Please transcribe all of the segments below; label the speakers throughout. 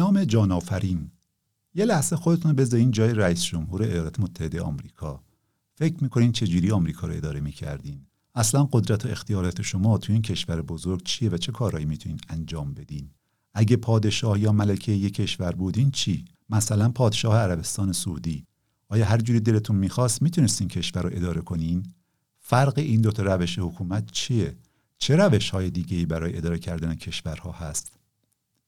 Speaker 1: نام جان آفرین. یه لحظه خودتون بذارین جای رئیس جمهور ایالات متحده آمریکا. فکر می‌کنین چجوری آمریکا رو اداره می‌کردین؟ اصلا قدرت و اختیارات شما تو این کشور بزرگ چیه و چه کارهایی می‌تونین انجام بدین؟ اگه پادشاه یا ملکه یک کشور بودین چی؟ مثلا پادشاه عربستان سعودی. آیا هر جوری دلتون می‌خواست می‌تونستین کشور رو اداره کنین؟ فرق این دوتا روش حکومت چیه؟ چه روش های دیگه ای برای اداره کردن کشورها هست؟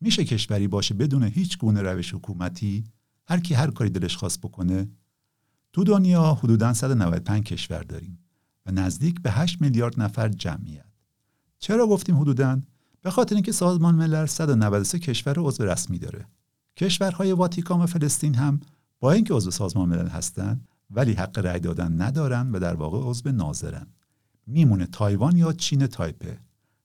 Speaker 1: میشه کشوری باشه بدون هیچ گونه روش حکومتی؟ هر کی هر کاری دلش خواست بکنه؟ تو دنیا حدودا 195 کشور داریم و نزدیک به 8 میلیارد نفر جمعیت. چرا گفتیم حدودا؟ به خاطر اینکه سازمان ملل 193 کشور عضو رسمی داره. کشورهای واتیکان و فلسطین هم با اینکه عضو سازمان ملل هستند ولی حق رأی دادن ندارن و در واقع عضو ناظرن. میمونه تایوان یا چین تایپه؟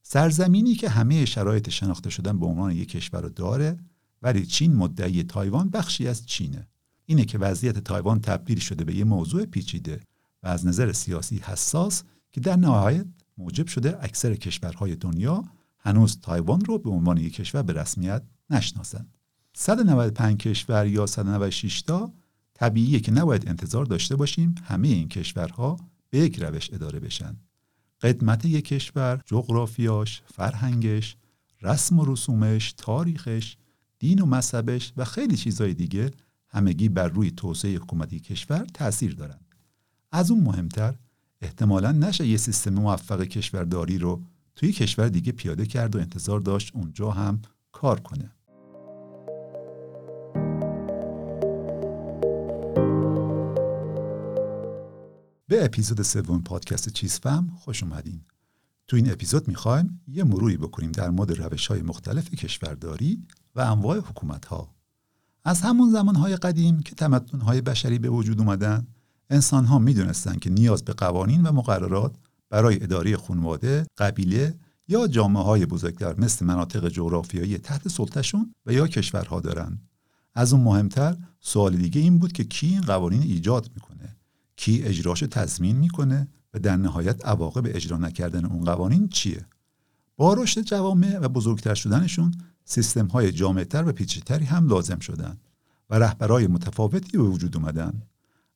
Speaker 1: سرزمینی که همه شرایط شناخته شدن به عنوان یک کشور رو داره ولی چین مدعی تایوان بخشی از چینه. اینه که وضعیت تایوان تبدیل شده به یه موضوع پیچیده و از نظر سیاسی حساس که در نهایت موجب شده اکثر کشورهای دنیا هنوز تایوان رو به عنوان یک کشور به رسمیت نشناسند. 195 کشور یا 196 تا طبیعیه که نباید انتظار داشته باشیم همه این کشورها به یک روش اداره بشن. قدمت یک کشور، جغرافیاش، فرهنگش، رسم و رسومش، تاریخش، دین و مذهبش و خیلی چیزهای دیگه همگی بر روی توسعه حکومتی کشور تاثیر دارند. از اون مهمتر احتمالا نشه یه سیستم موفق کشورداری رو توی کشور دیگه پیاده کرد و انتظار داشت اونجا هم کار کنه. اپیزود سوم پادکست چیزفهم خوش اومدین. تو این اپیزود می‌خوایم یه مروری بکنیم در مورد روش های مختلف کشورداری و انواع حکومت ها. از همون زمانهای قدیم که تمدن های بشری به وجود اومدن، انسان ها می‌دونستن که نیاز به قوانین و مقررات برای اداره خانواده، قبیله یا جامعه های بزرگتر مثل مناطق جغرافیایی تحت سلطهشون و یا کشورها دارن. از اون مهمتر سوال دیگه این بود که کی این قوانین ایجاد می‌کنه کی اجراش تضمین می‌کنه و در نهایت عواقب اجرا نکردن اون قوانین چیه؟ با رشد جوامع و بزرگتر شدنشون سیستم های جامعتر و پیچیدتری هم لازم شدن و رهبرای متفاوتی به وجود اومدن.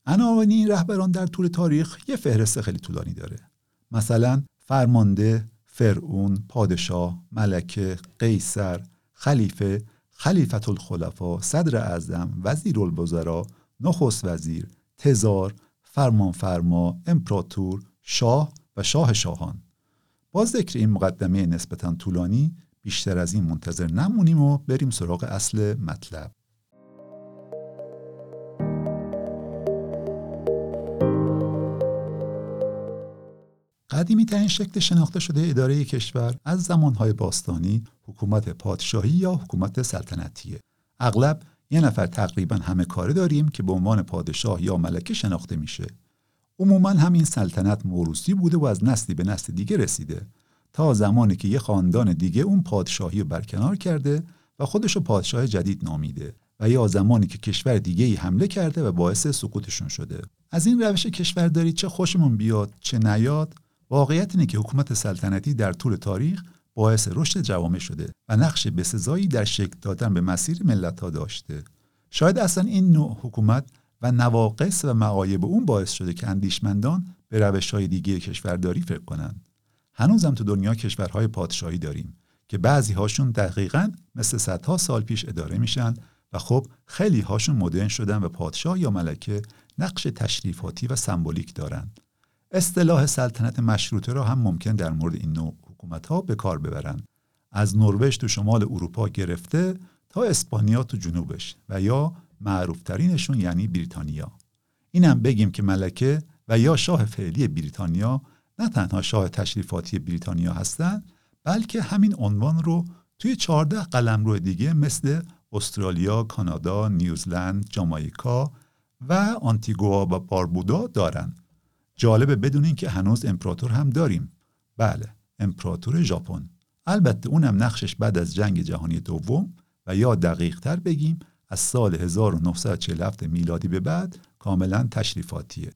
Speaker 1: عناوین این رهبران در طول تاریخ یه فهرست خیلی طولانی داره. مثلا فرمانده فرعون پادشاه ملکه قیصر خلیفه خلیفت الخلفا صدر اعظم وزیر الوزراء نخست وزیر تزار فرمانفرما امپراتور شاه و شاه شاهان. با ذکر این مقدمه نسبتا طولانی بیشتر از این منتظر نمونیم و بریم سراغ اصل مطلب. قدیمی ترین شکل شناخته شده اداره کشور از زمانهای باستانی حکومت پادشاهی یا حکومت سلطنتیه. اغلب یه نفر تقریبا همه کاره داریم که به عنوان پادشاه یا ملکه شناخته میشه. عموما همین سلطنت موروسی بوده و از نسلی به نسل دیگه رسیده. تا زمانی که یه خاندان دیگه اون پادشاهی رو برکنار کرده و خودش رو پادشاه جدید نامیده و یا زمانی که کشور دیگه ای حمله کرده و باعث سقوطشون شده. از این روش کشورداری چه خوشمون بیاد چه نیاد؟ واقعیت اینه که حکومت سلطنتی در طول تاریخ باعث رشد جوامع شده و نقش بسزایی در شکل دادن به مسیر ملت ها داشته. شاید اصلا این نوع حکومت و نواقص و معایب اون باعث شده که اندیشمندان به روش های دیگه کشورداری فکر کنند. هنوزم تو دنیا کشورهای پادشاهی داریم که بعضی هاشون دقیقا مثل صدها سال پیش اداره میشن و خب خیلی هاشون مدرن شدن و پادشاه یا ملکه نقش تشریفاتی و سمبولیک دارند اصطلاح سلطنت مشروطه را هم ممکن در مورد این نوع حکومت ها به کار ببرن از نروژ تو شمال اروپا گرفته تا اسپانیا تو جنوبش و یا معروفترینشون یعنی بریتانیا اینم بگیم که ملکه و یا شاه فعلی بریتانیا نه تنها شاه تشریفاتی بریتانیا هستند بلکه همین عنوان رو توی چهارده قلمرو دیگه مثل استرالیا، کانادا، نیوزلند، جامائیکا و آنتیگوا و باربودا دارن. جالبه بدونین که هنوز امپراتور هم داریم. بله، امپراتور ژاپن. البته اونم نقشش بعد از جنگ جهانی دوم و یا دقیق تر بگیم از سال 1947 میلادی به بعد کاملا تشریفاتیه.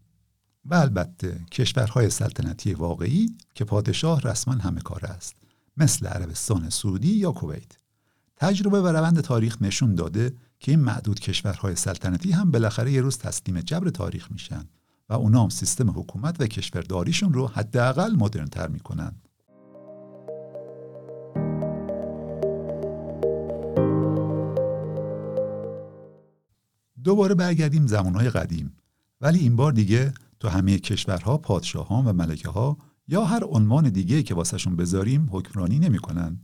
Speaker 1: و البته کشورهای سلطنتی واقعی که پادشاه رسما همه کار است مثل عربستان سعودی یا کویت تجربه و روند تاریخ نشون داده که این معدود کشورهای سلطنتی هم بالاخره یه روز تسلیم جبر تاریخ میشن و اونا هم سیستم حکومت و کشورداریشون رو حداقل مدرن تر می‌کنن دوباره برگردیم زمانهای قدیم. ولی این بار دیگه تو همه کشورها پادشاهان و ملکه ها یا هر عنوان دیگه که واسهشون بذاریم حکمرانی نمی‌کنن.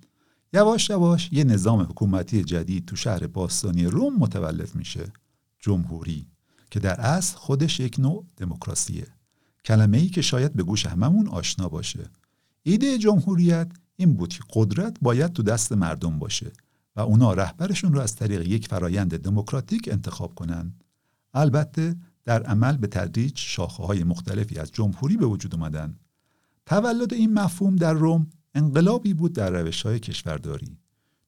Speaker 1: یواش یواش یه نظام حکومتی جدید تو شهر باستانی روم متولد میشه جمهوری که در اصل خودش یک نوع دموکراسیه. کلمه ای که شاید به گوش هممون آشنا باشه. ایده جمهوریت این بود که قدرت باید تو دست مردم باشه. و اونا رهبرشون رو از طریق یک فرایند دموکراتیک انتخاب کنن. البته در عمل به تدریج شاخه های مختلفی از جمهوری به وجود اومدن. تولد این مفهوم در روم انقلابی بود در روش های کشورداری.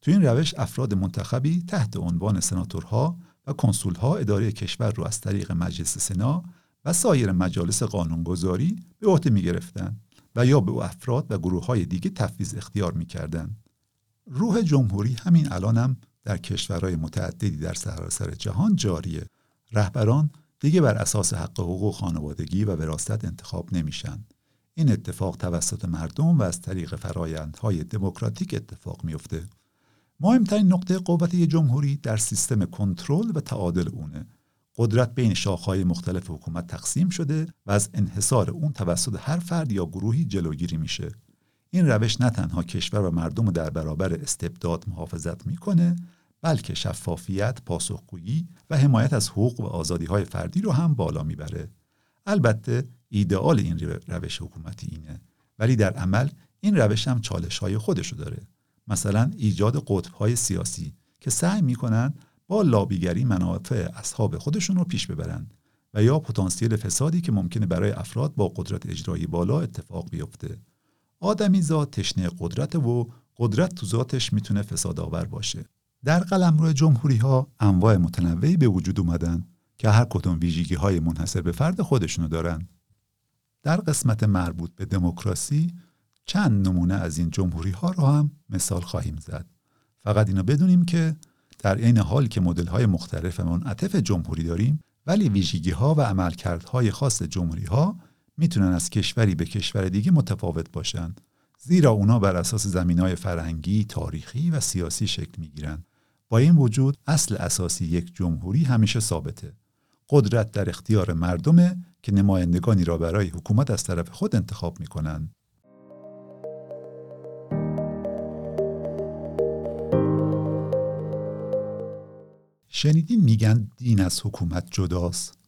Speaker 1: تو این روش افراد منتخبی تحت عنوان سناتورها و کنسولها اداره کشور رو از طریق مجلس سنا و سایر مجالس قانونگذاری به عهده می گرفتن و یا به افراد و گروه های دیگه تفویض اختیار می کردن. روح جمهوری همین الانم در کشورهای متعددی در سراسر جهان جاریه. رهبران دیگه بر اساس حق حقوق خانوادگی و وراثت انتخاب نمیشن. این اتفاق توسط مردم و از طریق فرایندهای دموکراتیک اتفاق میفته. مهمترین نقطه قوت جمهوری در سیستم کنترل و تعادل اونه. قدرت بین شاخهای مختلف حکومت تقسیم شده و از انحصار اون توسط هر فرد یا گروهی جلوگیری میشه. این روش نه تنها کشور و مردم در برابر استبداد محافظت می‌کنه بلکه شفافیت، پاسخگویی و حمایت از حقوق و آزادی های فردی رو هم بالا می‌بره. البته ایدئال این روش حکومتی اینه ولی در عمل این روش هم چالش های خودشو داره. مثلا ایجاد قطب های سیاسی که سعی می‌کنن با لابیگری منافع اصحاب خودشون رو پیش ببرن و یا پتانسیل فسادی که ممکنه برای افراد با قدرت اجرایی بالا اتفاق بیفته. آدمی ذات تشنه قدرت و قدرت تو ذاتش می‌تونه فساد آور باشه. در قلمرو جمهوری ها انواع متنوعی به وجود اومدن که هر کدوم ویژگی های منحصر به فرد خودشونو دارن. در قسمت مربوط به دموکراسی چند نمونه از این جمهوری ها رو هم مثال خواهیم زد. فقط اینو بدونیم که در عین حال که مدل های مختلف منعطف جمهوری داریم ولی ویژگی ها و عملکردهای خاص جمهوری ها می‌تونن از کشوری به کشور دیگه متفاوت باشند زیرا اونا بر اساس زمین های فرهنگی، تاریخی و سیاسی شکل می‌گیرن. با این وجود اصل اساسی یک جمهوری همیشه ثابته. قدرت در اختیار مردمه که نمایندگانی را برای حکومت از طرف خود انتخاب می‌کنن. شنیدین میگن دین از حکومت جداست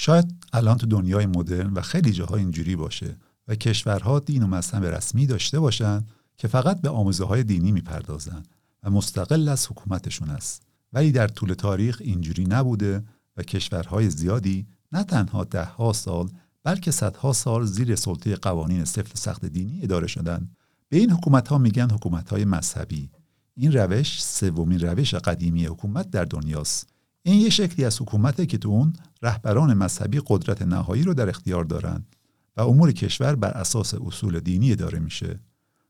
Speaker 1: شاید الان تو دنیای مدرن و خیلی جاها اینجوری باشه و کشورها دین و مذهب رسمی داشته باشن که فقط به آموزه های دینی می‌پردازن و مستقل از حکومتشون است. ولی در طول تاریخ اینجوری نبوده و کشورهای زیادی نه تنها دهها سال بلکه صدها سال زیر سلطه قوانین سفت سخت دینی اداره شدن. به این حکومت ها میگن حکومت های مذهبی. این روش سومین روش قدیمی حکومت در دنیاست. این یه شکلی از حکومته که تو اون رهبران مذهبی قدرت نهایی رو در اختیار دارند و امور کشور بر اساس اصول دینی اداره میشه.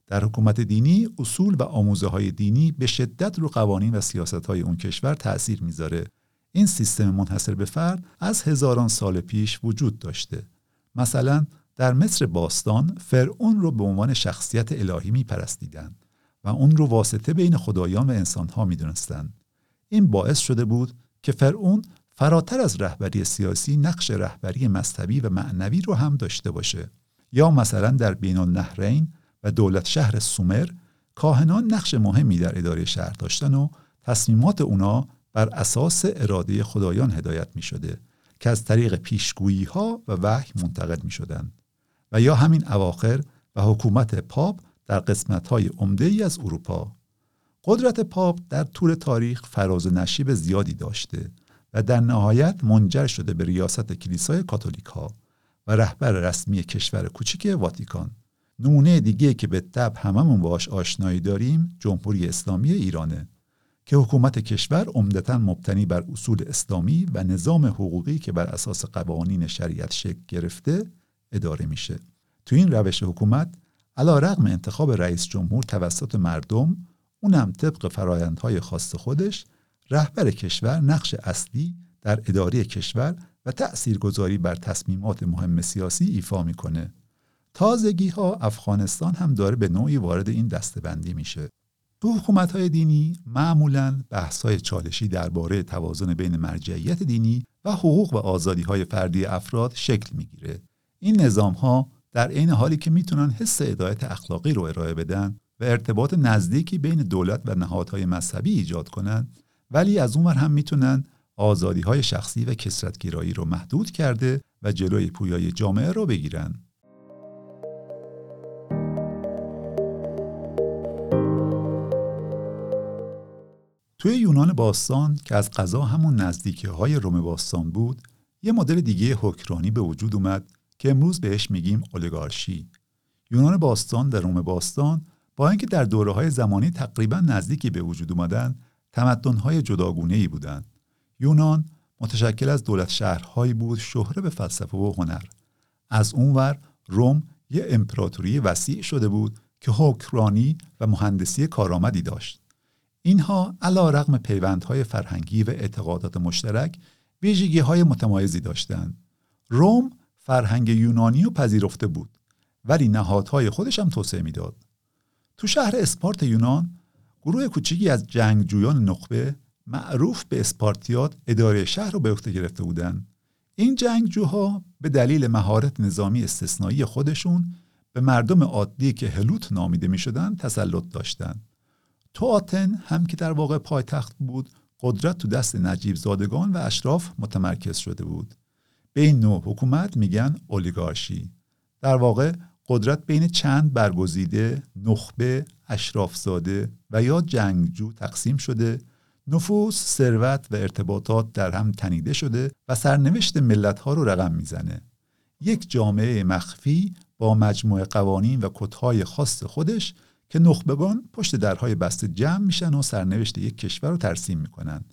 Speaker 1: در حکومت دینی اصول و آموزه های دینی به شدت رو قوانین و سیاست های اون کشور تأثیر می‌ذاره. این سیستم منحصر به فرد از هزاران سال پیش وجود داشته. مثلا در مصر باستان فرعون رو به عنوان شخصیت الهی میپرستیدند و اون رو واسطه بین خدایان و انسانها می‌دونستند این باعث شده بود که فرعون فراتر از رهبری سیاسی نقش رهبری مذهبی و معنوی رو هم داشته باشه یا مثلا در بین النهرین و دولت شهر سومر کاهنان نقش مهمی در اداره شهر داشتن و تصمیمات اونا بر اساس اراده خدایان هدایت می شده که از طریق پیشگویی ها و وحی منتقل می شدن. و یا همین اواخر و حکومت پاپ در قسمت های عمده ای از اروپا قدرت پاپ در طول تاریخ فراز و نشیب زیادی داشته و در نهایت منجر شده به ریاست کلیسای کاتولیک ها و رهبر رسمی کشور کوچیک واتیکان. نمونه دیگه که به تب هممون باش آشنایی داریم جمهوری اسلامی ایرانه که حکومت کشور عمدتا مبتنی بر اصول اسلامی و نظام حقوقی که بر اساس قوانین شریعت شکل گرفته اداره میشه. تو این روش حکومت علا رغم انتخاب رئیس جمهور توسط مردم اونم طبق فرایندهای خاص خودش رهبر کشور نقش اصلی در اداره کشور و تأثیرگذاری بر تصمیمات مهم سیاسی ایفا می‌کنه. تازگی ها افغانستان هم داره به نوعی وارد این دستبندی میشه. تو حکومت های دینی معمولا بحث های چالشی درباره توازن بین مرجعیت دینی و حقوق و آزادی های فردی افراد شکل می‌گیره. این نظام ها در عین حالی که می‌تونن حس هدایت اخلاقی رو ارائه بدن و ارتباط نزدیکی بین دولت و نهادهای مذهبی ایجاد کنند ولی از اونور هم می‌تونن آزادی های شخصی و کسرتگیرایی رو محدود کرده و جلوی پویای جامعه رو بگیرن. توی یونان باستان که از قضا همون نزدیکی های روم باستان بود یه مدل دیگه حکرانی به وجود اومد که امروز بهش میگیم اولیگارشی یونان باستان در روم باستان با اینکه در دوره های زمانی تقریبا نزدیکی به وجود اومدن تمدن های جداگونه ای بودند. یونان متشکل از دولت شهرهایی بود شهره به فلسفه و هنر. از اونور روم یه امپراتوری وسیع شده بود که حکرانی و مهندسی کارآمدی داشت. اینها علا رقم پیوندهای فرهنگی و اعتقادات مشترک ویژگی های متمایزی داشتند. روم فرهنگ یونانی رو پذیرفته بود ولی نهادهای خودش هم توسعه می‌داد. تو شهر اسپارت یونان گروه کوچیکی از جنگجویان نخبه معروف به اسپارتیات اداره شهر رو به عهده گرفته بودند این جنگجوها به دلیل مهارت نظامی استثنایی خودشون به مردم عادی که هلوت نامیده می شدن تسلط داشتند. تو آتن هم که در واقع پایتخت بود قدرت تو دست نجیب زادگان و اشراف متمرکز شده بود. به این نوع حکومت میگن اولیگارشی. در واقع قدرت بین چند برگزیده، نخبه، اشرافزاده و یا جنگجو تقسیم شده نفوس، ثروت و ارتباطات در هم تنیده شده و سرنوشت ملتها رو رقم می‌زنه. یک جامعه مخفی با مجموعه قوانین و کتهای خاص خودش که نخبگان پشت درهای بسته جمع میشن و سرنوشت یک کشور رو ترسیم می‌کنن.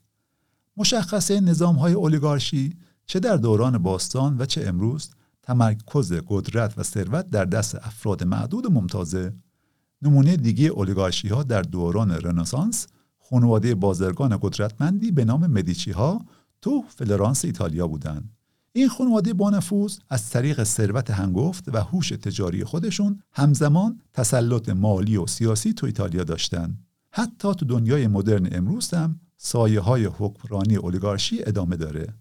Speaker 1: مشخصه نظام های اولیگارشی چه در دوران باستان و چه امروز تمرکز قدرت و ثروت در دست افراد معدود و ممتازه نمونه دیگه اولیگارشی ها در دوران رنسانس خانواده بازرگان قدرتمندی به نام مدیچی ها تو فلرانس ایتالیا بودند. این خانواده بانفوذ از طریق ثروت هنگفت و هوش تجاری خودشون همزمان تسلط مالی و سیاسی تو ایتالیا داشتند. حتی تو دنیای مدرن امروز هم سایه های حکمرانی اولیگارشی ادامه داره.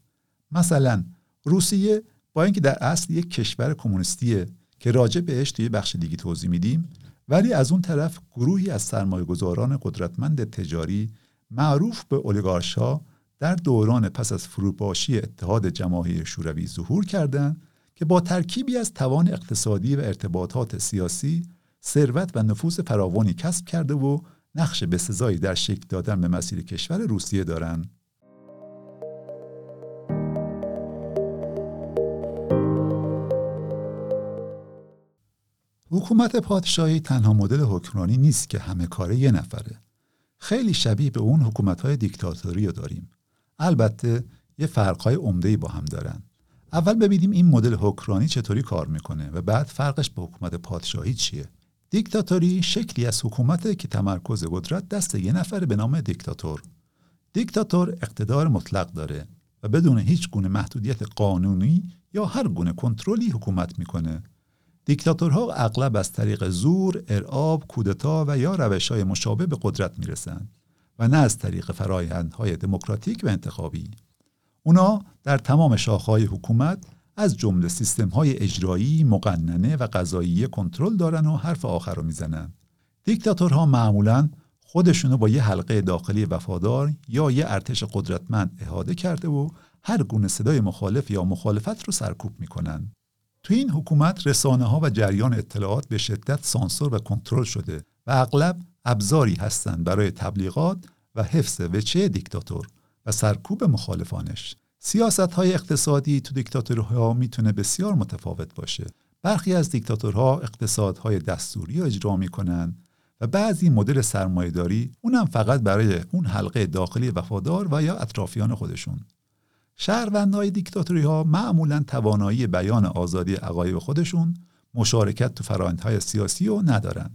Speaker 1: مثلا روسیه با اینکه در اصل یک کشور کمونیستیه که راجع بهش توی بخش دیگه توضیح میدیم ولی از اون طرف گروهی از سرمایه‌گذاران قدرتمند تجاری معروف به اولیگارشا در دوران پس از فروپاشی اتحاد جماهیر شوروی ظهور کردند که با ترکیبی از توان اقتصادی و ارتباطات سیاسی ثروت و نفوذ فراوانی کسب کرده و نقش بسزایی در شکل دادن به مسیر کشور روسیه دارند. حکومت پادشاهی تنها مدل حکمرانی نیست که همه کاره یه نفره. خیلی شبیه به اون حکومت های دیکتاتوری رو داریم. البته یه فرقهای عمده با هم دارن. اول ببینیم این مدل حکمرانی چطوری کار می‌کنه و بعد فرقش به حکومت پادشاهی چیه. دیکتاتوری شکلی از حکومته که تمرکز قدرت دست یه نفر به نام دیکتاتور. دیکتاتور اقتدار مطلق داره و بدون هیچ گونه محدودیت قانونی یا هر گونه کنترلی حکومت می‌کنه دیکتاتورها اغلب از طریق زور، ارعاب، کودتا و یا روش های مشابه به قدرت می‌رسند و نه از طریق فرایندهای دموکراتیک و انتخابی. اونا در تمام شاخهای حکومت از جمله سیستم های اجرایی، مقننه و قضایی کنترل دارن و حرف آخر رو می‌زنن. دیکتاتورها معمولا خودشونو با یه حلقه داخلی وفادار یا یه ارتش قدرتمند احاده کرده و هر گونه صدای مخالف یا مخالفت رو سرکوب می‌کنن. تو این حکومت رسانه ها و جریان اطلاعات به شدت سانسور و کنترل شده و اغلب ابزاری هستند برای تبلیغات و حفظ وچه دیکتاتور و سرکوب مخالفانش. سیاست های اقتصادی تو دیکتاتورها می‌تونه بسیار متفاوت باشه. برخی از دیکتاتورها اقتصادهای دستوری رو اجرا می‌کنن و بعضی مدل سرمایهداری اونم فقط برای اون حلقه داخلی وفادار و یا اطرافیان خودشون. شهروندهای دیکتاتوری ها معمولا توانایی بیان آزادی عقاید خودشون مشارکت تو فرایندهای سیاسی رو ندارن.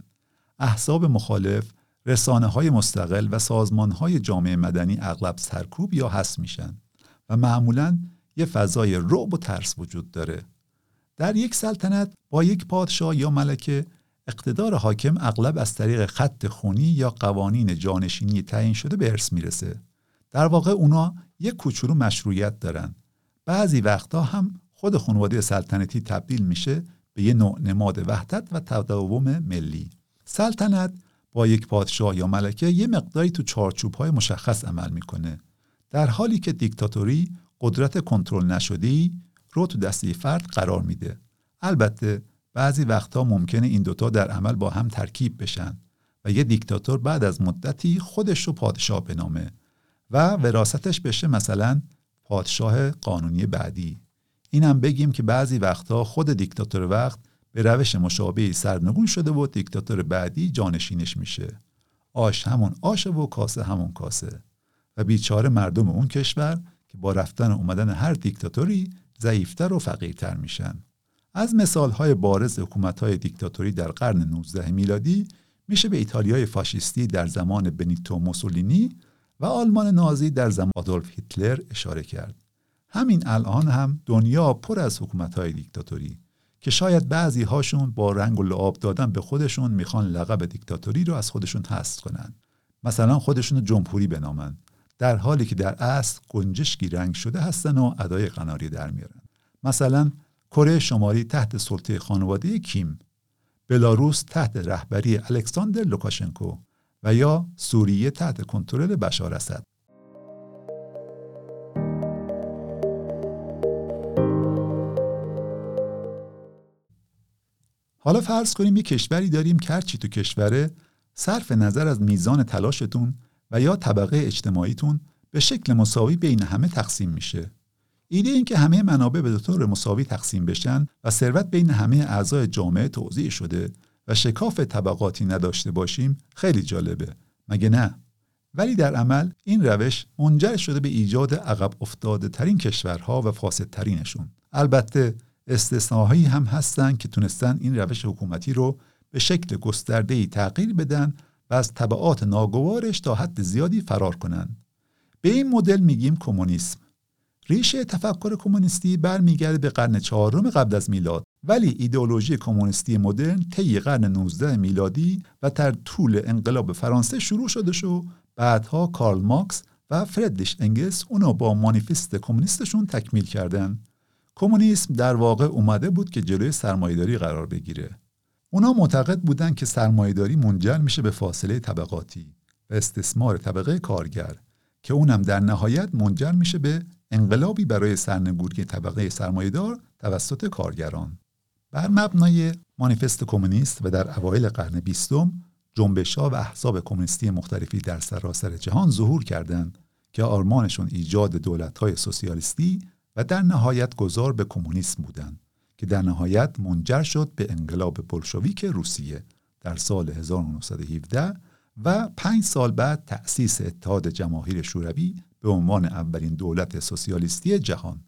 Speaker 1: احزاب مخالف رسانه های مستقل و سازمان های جامعه مدنی اغلب سرکوب یا حس میشن و معمولا یه فضای رعب و ترس وجود داره در یک سلطنت با یک پادشاه یا ملکه اقتدار حاکم اغلب از طریق خط خونی یا قوانین جانشینی تعیین شده به ارث می‌رسه در واقع اونا یک کوچولو مشروعیت دارن. بعضی وقتا هم خود خانواده سلطنتی تبدیل میشه به یه نوع نماد وحدت و تداوم ملی. سلطنت با یک پادشاه یا ملکه یه مقداری تو چارچوب های مشخص عمل می‌کنه. در حالی که دیکتاتوری قدرت کنترل نشدی رو تو دسته فرد قرار میده. البته بعضی وقتها ممکنه این دوتا در عمل با هم ترکیب بشن و یه دیکتاتور بعد از مدتی خودش رو پادشاه بنامه. و وراستش بشه مثلا پادشاه قانونی بعدی. اینم بگیم که بعضی وقتها خود دیکتاتور وقت به روش مشابهی سرنگون شده و دیکتاتور بعدی جانشینش میشه. آش همون آشه و کاسه همون کاسه. و بیچاره مردم اون کشور که با رفتن و اومدن هر دیکتاتوری ضعیفتر و فقیرتر میشن. از مثالهای بارز حکومتهای دیکتاتوری در قرن 19 میلادی میشه به ایتالیای فاشیستی در زمان بنیتو موسولینی و آلمان نازی در زمان آدولف هیتلر اشاره کرد. همین الان هم دنیا پر از حکومتهای دیکتاتوری که شاید بعضی هاشون با رنگ و لعاب دادن به خودشون می‌خوان لقب دیکتاتوری رو از خودشون حذف کنن. مثلا خودشون رو جمهوری بنامن در حالی که در اصل گنجشکی رنگ شده هستن و ادای قناری در میارن. مثلا کره شمالی تحت سلطه خانواده کیم بلاروس تحت رهبری الکساندر لوکاشنکو و یا سوریه تحت کنترل بشار اسد. حالا فرض کنیم یک کشوری داریم که هرچی تو کشوره صرف نظر از میزان تلاشتون و یا طبقه اجتماعیتون به شکل مساوی بین همه تقسیم میشه. ایده این که همه منابع به طور مساوی تقسیم بشن و ثروت بین همه اعضای جامعه توضیح شده و شکاف طبقاتی نداشته باشیم خیلی جالبه. مگه نه؟ ولی در عمل این روش منجر شده به ایجاد عقب افتاده ترین کشورها و فاسدترینشون. البته استثناهایی هم هستن که تونستن این روش حکومتی رو به شکل گسترده تغییر بدن و از طبعات ناگوارش تا حد زیادی فرار کنن. به این مدل میگیم کمونیسم. ریشه تفکر کمونیستی برمیگرده به قرن چهارم قبل از میلاد. ولی ایدئولوژی کمونیستی مدرن طی قرن 19 میلادی و در طول انقلاب فرانسه شروع شده شو بعدها کارل ماکس و فردریش انگلس اونو با مانیفست کمونیستشون تکمیل کردن. کمونیسم در واقع اومده بود که جلوی سرمایهداری قرار بگیره. اونا معتقد بودند که سرمایهداری منجر میشه به فاصله طبقاتی و استثمار طبقه کارگر که اونم در نهایت منجر میشه به انقلابی برای سرنگونی طبقه سرمایهدار توسط کارگران. بر مبنای مانیفست کمونیست و در اوایل قرن بیستم جنبشها و احزاب کمونیستی مختلفی در سراسر جهان ظهور کردند که آرمانشون ایجاد دولت‌های سوسیالیستی و در نهایت گذار به کمونیسم بودند که در نهایت منجر شد به انقلاب بلشویک روسیه در سال 1917 و پنج سال بعد تأسیس اتحاد جماهیر شوروی به عنوان اولین دولت سوسیالیستی جهان.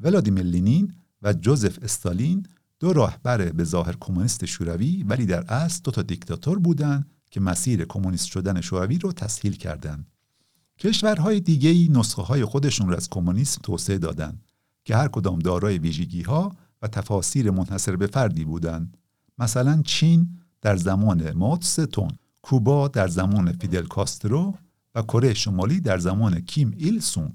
Speaker 1: ولادیمیر لینین و جوزف استالین دو راهبر به ظاهر کمونیست شوروی ولی در اصل دو تا دیکتاتور بودند که مسیر کمونیست شدن شوروی رو تسهیل کردند. کشورهای دیگه نسخه های خودشون را از کمونیسم توسعه دادند که هر کدام دارای ویژگی ها و تفاسیر منحصر به فردی بودند. مثلا چین در زمان مات ستون کوبا در زمان فیدل کاسترو و کره شمالی در زمان کیم ایل سونگ.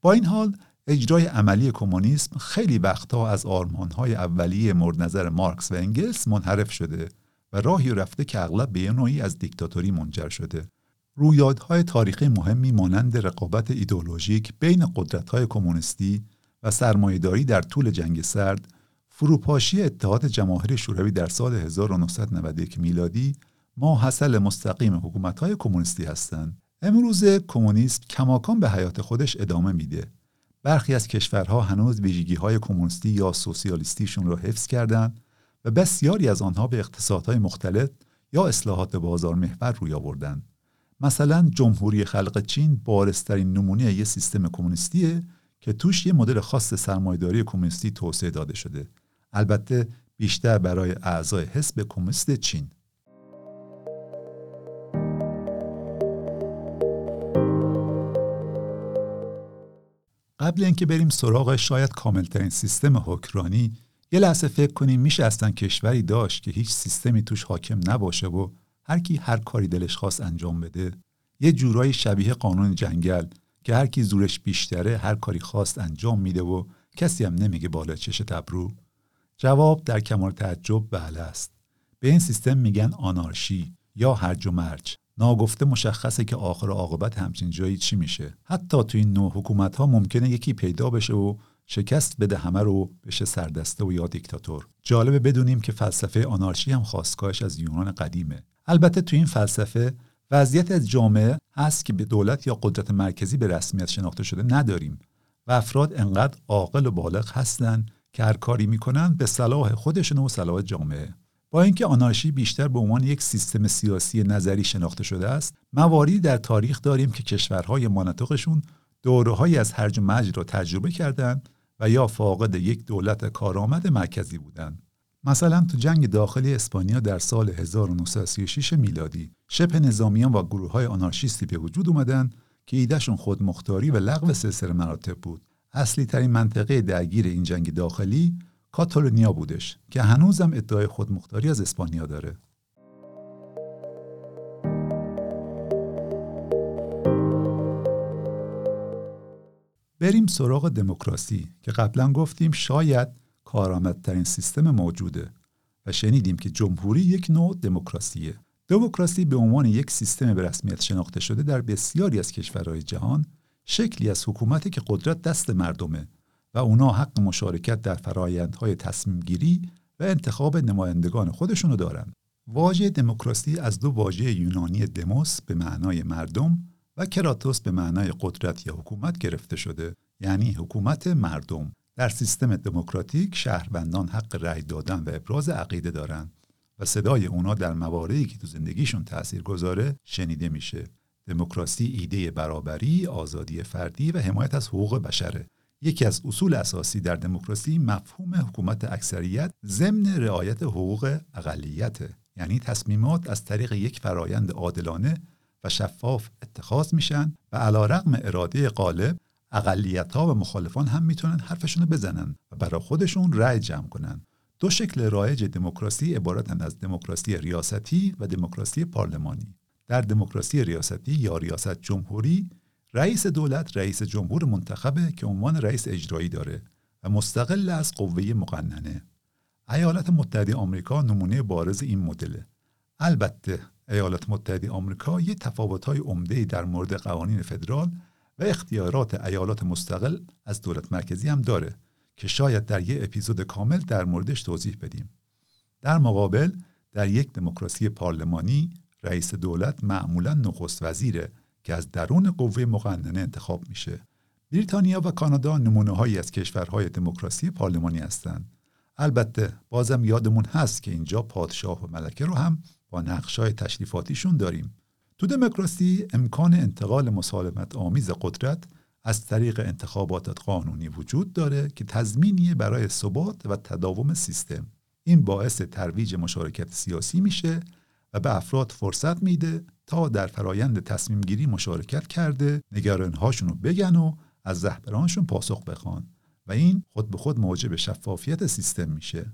Speaker 1: با این حال اجرای عملی کمونیسم خیلی وقتها از آرمانهای اولیه مورد نظر مارکس و انگلس منحرف شده و راهی رفته که اغلب به نوعی از دیکتاتوری منجر شده. رویدادهای تاریخی مهمی مانند رقابت ایدولوژیک بین قدرت‌های کمونیستی و سرمایهداری در طول جنگ سرد فروپاشی اتحاد جماهیر شوروی در سال 1991 میلادی ما حاصل مستقیم حکومت‌های کمونیستی هستند. امروز کمونیسم کماکان به حیات خودش ادامه میده. برخی از کشورها هنوز ویژگی های کمونیستی یا سوسیالیستیشون را حفظ کردند و بسیاری از آنها به اقتصادهای مختلف یا اصلاحات بازار محور روی آوردند مثلا جمهوری خلق چین بارسترین نمونه یه سیستم کمونیستیه که توش یه مدل خاص سرمایهداری کمونیستی توسعه داده شده. البته بیشتر برای اعضای حزب کمونیست چین. قبل اینکه بریم سراغ شاید کاملترین سیستم حکرانی یه لحظه فکر کنیم میشه اصلا کشوری داشت که هیچ سیستمی توش حاکم نباشه و هر کی هر کاری دلش خواست انجام بده. یه جورایی شبیه قانون جنگل که هر کی زورش بیشتره هر کاری خواست انجام میده و کسی هم نمیگه بالا چش تبرو. جواب در کمال تعجب بله است. به این سیستم میگن آنارشی یا هرج و مرج. ناگفته مشخصه که آخر عاقبت همچین جایی چی میشه. حتی تو این نوع حکومت ها ممکنه یکی پیدا بشه و شکست بده همه رو بشه سردسته و یا دیکتاتور. جالبه بدونیم که فلسفه آنارشی هم خواستگاهش از یونان قدیمه. البته تو این فلسفه وضعیت از جامعه هست که به دولت یا قدرت مرکزی به رسمیت شناخته شده نداریم و افراد انقدر عاقل و بالغ هستند که هر کاری می‌کنن به صلاح خودشون و صلاح جامعه. با اینکه آنارشی بیشتر به عنوان یک سیستم سیاسی نظری شناخته شده است مواردی در تاریخ داریم که کشورهای مناطقشون دورههایی از هرج و مجر را تجربه کردند و یا فاقد یک دولت کارآمد مرکزی بودند. مثلا تو جنگ داخلی اسپانیا در سال 1936 میلادی شبه نظامیان و گروه های آنارشیستی به وجود اومدن که ایدهشون خودمختاری و لغو سلسله مراتب بود. اصلی ترین منطقه درگیر این جنگ داخلی کاتالونیا بودش که هنوزم ادعای خودمختاری از اسپانیا داره. بریم سراغ دموکراسی که قبلا گفتیم شاید کارآمدترین سیستم موجوده و شنیدیم که جمهوری یک نوع دموکراسیه. دموکراسی به عنوان یک سیستم به رسمیت شناخته شده در بسیاری از کشورهای جهان شکلی از حکومتی که قدرت دست مردمه. و اونا حق مشارکت در فرایندهای تصمیم گیری و انتخاب نمایندگان خودشونو دارن. واژه دموکراسی از دو واژه یونانی دموس به معنای مردم و کراتوس به معنای قدرت یا حکومت گرفته شده یعنی حکومت مردم. در سیستم دموکراتیک شهروندان حق رأی دادن و ابراز عقیده دارند و صدای اونا در مواردی که تو زندگیشون تأثیر گذاره شنیده میشه. دموکراسی ایده برابری، آزادی فردی و حمایت از حقوق بشره. یکی از اصول اساسی در دموکراسی مفهوم حکومت اکثریت ضمن رعایت حقوق اقلیت یعنی تصمیمات از طریق یک فرایند عادلانه و شفاف اتخاذ میشن و علا رقم اراده غالب اقلیت ها و مخالفان هم می‌تونن حرفشون رو بزنن و برای خودشون رأی جمع کنن. دو شکل رایج دموکراسی عبارتند از دموکراسی ریاستی و دموکراسی پارلمانی. در دموکراسی ریاستی یا ریاست جمهوری رئیس دولت رئیس جمهور منتخبه که عنوان رئیس اجرایی داره و مستقل از قوه مقننه ایالات متحده آمریکا نمونه بارز این مدله البته ایالات متحده آمریکا یه تفاوت‌های عمده در مورد قوانین فدرال و اختیارات ایالات مستقل از دولت مرکزی هم داره که شاید در یه اپیزود کامل در موردش توضیح بدیم. در مقابل در یک دموکراسی پارلمانی رئیس دولت معمولا نخست وزیره که از درون قوه مقننه انتخاب میشه. بریتانیا و کانادا نمونه هایی از کشورهای دموکراسی پارلمانی هستند. البته بازم یادمون هست که اینجا پادشاه و ملکه رو هم با نقشای تشریفاتیشون داریم. تو دموکراسی امکان انتقال مسالمت آمیز قدرت از طریق انتخابات قانونی وجود داره که تضمینیه برای ثبات و تداوم سیستم این باعث ترویج مشارکت سیاسی میشه و به افراد فرصت میده تا در فرایند تصمیم گیری مشارکت کرده نگرانهاشون رو بگن و از رهبرانشون پاسخ بخوان و این خود به خود موجب شفافیت سیستم میشه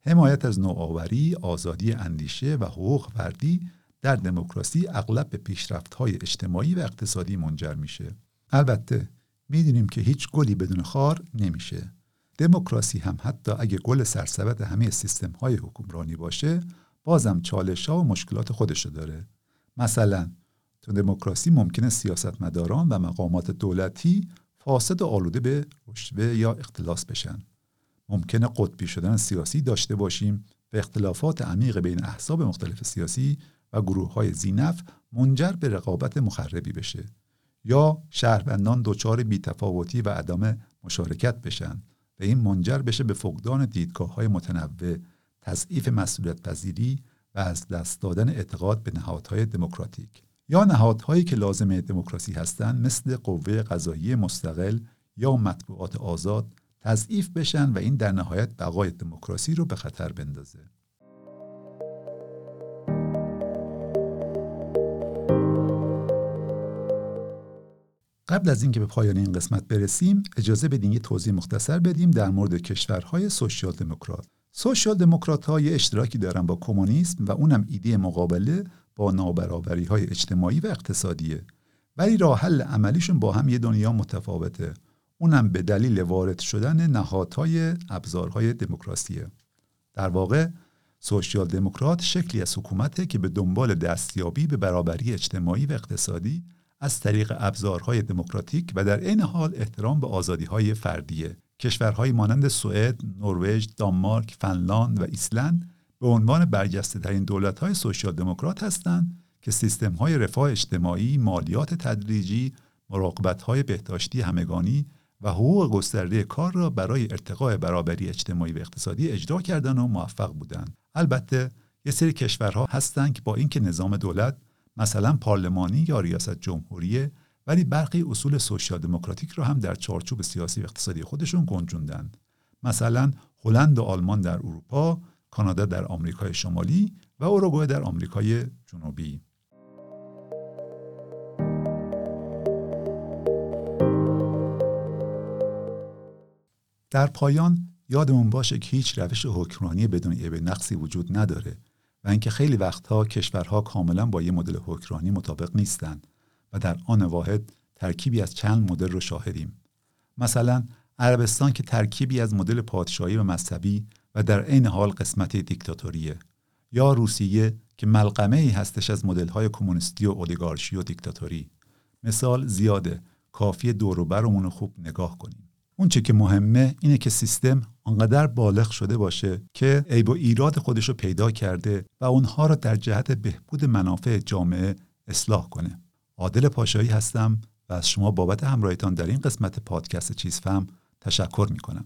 Speaker 1: حمایت از نوآوری، آزادی اندیشه و حقوق فردی در دموکراسی اغلب به پیشرفت‌های اجتماعی و اقتصادی منجر میشه. البته می‌دونیم که هیچ گلی بدون خار نمیشه. دموکراسی هم حتی اگه گل سرسبد همه سیستم های حکمرانی باشه بازم چالش ها و مشکلات خودشو داره. مثلا تو دموکراسی ممکنه سیاستمداران و مقامات دولتی فاسد و آلوده به رشوه یا اختلاس بشن. ممکنه قطبی شدن سیاسی داشته باشیم و اختلافات عمیق بین احزاب مختلف سیاسی و گروه های زینف منجر به رقابت مخربی بشه یا شهروندان دچار بیتفاوتی و عدم مشارکت بشن و این منجر بشه به فقدان دیدگاه های متنوع تضعیف مسئولیت پذیری و از دست دادن اعتقاد به نهادهای دموکراتیک. یا نهادهایی که لازم دموکراسی هستند مثل قوه قضایی مستقل یا مطبوعات آزاد تضعیف بشن و این در نهایت بقای دموکراسی رو به خطر بندازه. قبل از اینکه به پایان این قسمت برسیم اجازه بدین یه توضیح مختصر بدیم در مورد کشورهای سوسیال دموکرات. سوسیال دموکرات ها یه اشتراکی دارن با کمونیسم و اونم ایده مقابله با نابرابری های اجتماعی و اقتصادیه. ولی راه حل عملیشون با هم یه دنیا متفاوته. اونم به دلیل وارد شدن نهادهای ابزارهای دموکراسیه. در واقع سوشیال دموکرات شکلی از حکومته که به دنبال دستیابی به برابری اجتماعی و اقتصادی از طریق ابزارهای دموکراتیک و در عین حال احترام به آزادیهای فردیه. کشورهایی مانند سوئد، نروژ، دانمارک، فنلاند و ایسلند به عنوان برجسته ترین دولت های سوشیال دموکرات هستند که سیستم های رفاه اجتماعی، مالیات تدریجی، مراقبت های بهداشتی همگانی و حقوق گسترده کار را برای ارتقاء برابری اجتماعی و اقتصادی اجرا کردن و موفق بودند. البته یه سری کشورها هستند که با اینکه نظام دولت مثلا پارلمانی یا ریاست جمهوریه ولی برخی اصول سوشیال دموکراتیک را هم در چارچوب سیاسی و اقتصادی خودشون گنجوندند. مثلا هلند و آلمان در اروپا، کانادا در آمریکای شمالی و اوروگوئه در آمریکای جنوبی. در پایان یادمون باشه که هیچ روش حکمرانی بدون عیب نقصی وجود نداره و اینکه خیلی وقتها کشورها کاملا با یه مدل حکمرانی مطابق نیستند و در آن واحد ترکیبی از چند مدل رو شاهدیم. مثلا عربستان که ترکیبی از مدل پادشاهی و مذهبی و در عین حال قسمت دیکتاتوریه یا روسیه که ملقمه ای هستش از مدل های کمونیستی و اولیگارشی و دیکتاتوری. مثال زیاده کافی دور و برمون خوب نگاه کنیم. اون چه که مهمه اینه که سیستم آنقدر بالغ شده باشه که عیب و ایراد خودش رو پیدا کرده و اونها را در جهت بهبود منافع جامعه اصلاح کنه. عادل پاشایی هستم و از شما بابت همراهیتان در این قسمت پادکست چیز فهم تشکر می کنم.